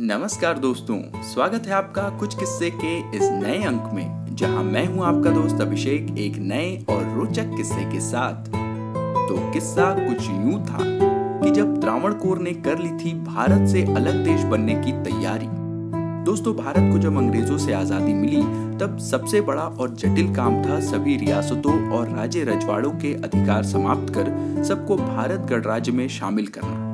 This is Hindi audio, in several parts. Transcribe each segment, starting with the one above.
नमस्कार दोस्तों, स्वागत है आपका कुछ किस्से के इस नए अंक में, जहाँ मैं हूँ आपका दोस्त अभिषेक एक नए और रोचक किस्से के साथ। तो किस्सा कुछ यूँ था कि जब त्रावणकोर ने कर ली थी भारत से अलग देश बनने की तैयारी। दोस्तों, भारत को जब अंग्रेज़ों से आज़ादी मिली, तब सबसे बड़ा और जटिल काम था सभी रियासतों और राज्य रजवाड़ों के अधिकार समाप्त कर सबको भारत गणराज्य में शामिल करना।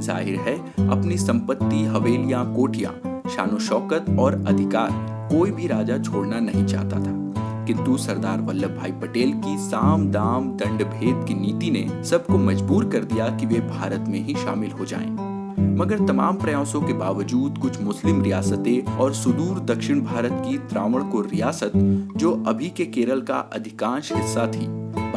ज़ाहिर है, अपनी संपत्ति, हवेलियाँ, कोठियाँ, शानो शौकत और अधिकार कोई भी राजा छोड़ना नहीं चाहता था किंतु सरदार वल्लभ भाई पटेल की साम दाम दंड भेद की नीति ने सबको मजबूर कर दिया कि वे भारत में ही शामिल हो जाएँ। मगर तमाम प्रयासों के बावजूद कुछ मुस्लिम रियासतें और सुदूर दक्षिण भारत की त्रावण को रियासत, जो अभी के केरल का अधिकांश हिस्सा थी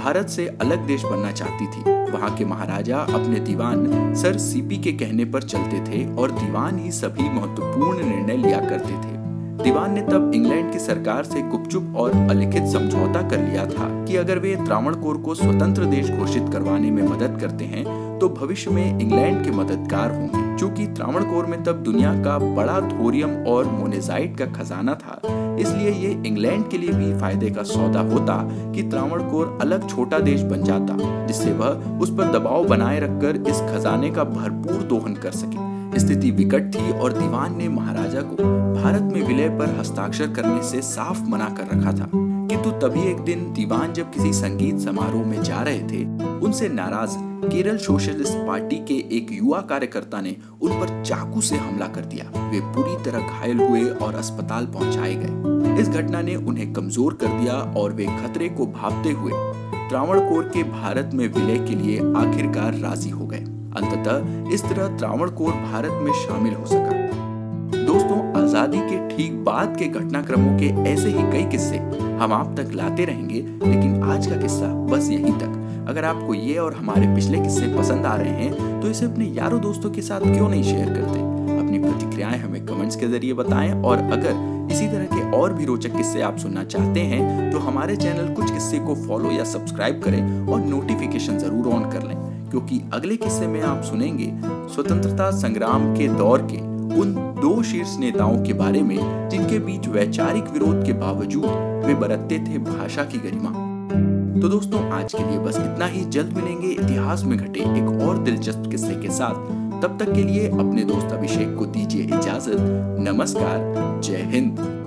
भारत से अलग देश बनना चाहती थी। वहाँ के महाराजा अपने दीवान सर सीपी के कहने पर चलते थे और दीवान ही सभी महत्वपूर्ण निर्णय लिया करते थे। दीवान ने तब इंग्लैंड की सरकार से गुपचुप और अलिखित समझौता कर लिया था कि अगर वे त्रावणकोर को स्वतंत्र देश घोषित करवाने में मदद करते हैं तो भविष्य में इंग्लैंड के मददगार होंगे। क्योंकि त्रावणकोर में तब दुनिया का बड़ा थोरियम और मोनेजाइट का खजाना था। इसलिए ये इंग्लैंड के लिए भी फ़ायदे का सौदा होता कि त्रावणकोर अलग छोटा देश बन जाता, जिससे वह उस पर दबाव बनाए रखकर इस खजाने का भरपूर दोहन कर सके। स्थिति विकट थी और दीवान ने महाराजा को भारत में विलय पर हस्ताक्षर करने से साफ़ मना कर रखा था। किंतु तभी एक दिन दीवान जब किसी संगीत समारोह में जा रहे थे, उनसे नाराज़ केरल सोशलिस्ट पार्टी के एक युवा कार्यकर्ता ने उन पर चाकू से हमला कर दिया। वे पूरी तरह घायल हुए और अस्पताल पहुँचाए गए। इस घटना ने उन्हें कमज़ोर कर दिया और वे खतरे को भापते हुए त्रावणकोर के भारत में विलय के लिए आखिरकार राज़ी हो गए। अंततः इस तरह त्रावणकोर भारत में शामिल हो सका। दोस्तों, आज़ादी के ठीक बाद के घटनाक्रमों के ऐसे ही कई किस्से हम आप तक लाते रहेंगे, लेकिन आज का किस्सा बस यहीं तक। अगर आपको ये और हमारे पिछले किस्से पसंद आ रहे हैं तो इसे अपने यारों दोस्तों के साथ क्यों नहीं शेयर करते? अपनी प्रतिक्रियाएँ हमें कमेंट्स के ज़रिए बताएँ, और अगर इसी तरह के और भी रोचक किस्से आप सुनना चाहते हैं तो हमारे चैनल कुछ किस्से को फॉलो या सब्सक्राइब करें और नोटिफिकेशन ज़रूर ऑन कर लें। क्योंकि अगले किस्से में आप सुनेंगे स्वतंत्रता संग्राम के दौर के उन दो शीर्ष नेताओं के बारे में, जिनके बीच वैचारिक विरोध के बावजूद वे बरतते थे भाषा की गरिमा। तो दोस्तों, आज के लिए बस इतना ही। जल्द मिलेंगे इतिहास में घटे एक और दिलचस्प किस्से के साथ। तब तक के लिए अपने दोस्त अभिषेक को दीजिए इजाज़त। नमस्कार, जय हिंद।